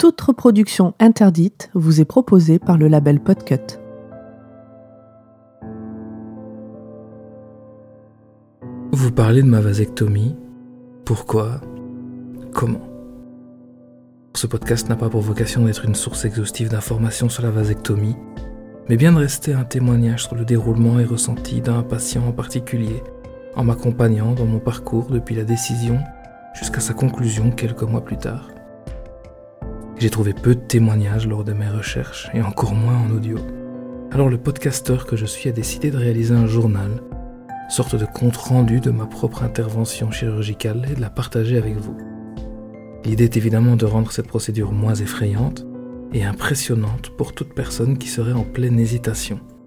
Toute reproduction interdite vous est proposée par le label Podcut. Vous parlez de ma vasectomie Pourquoi? Comment? Ce podcast n'a pas pour vocation d'être une source exhaustive d'informations sur la vasectomie, mais bien de rester un témoignage sur le déroulement et ressenti d'un patient en particulier, en m'accompagnant dans mon parcours depuis la décision jusqu'à sa conclusion quelques mois plus tard. J'ai trouvé peu de témoignages lors de mes recherches, et encore moins en audio. Alors le podcasteur que je suis a décidé de réaliser un journal, sorte de compte-rendu de ma propre intervention chirurgicale et de la partager avec vous. L'idée est évidemment de rendre cette procédure moins effrayante et impressionnante pour toute personne qui serait en pleine hésitation –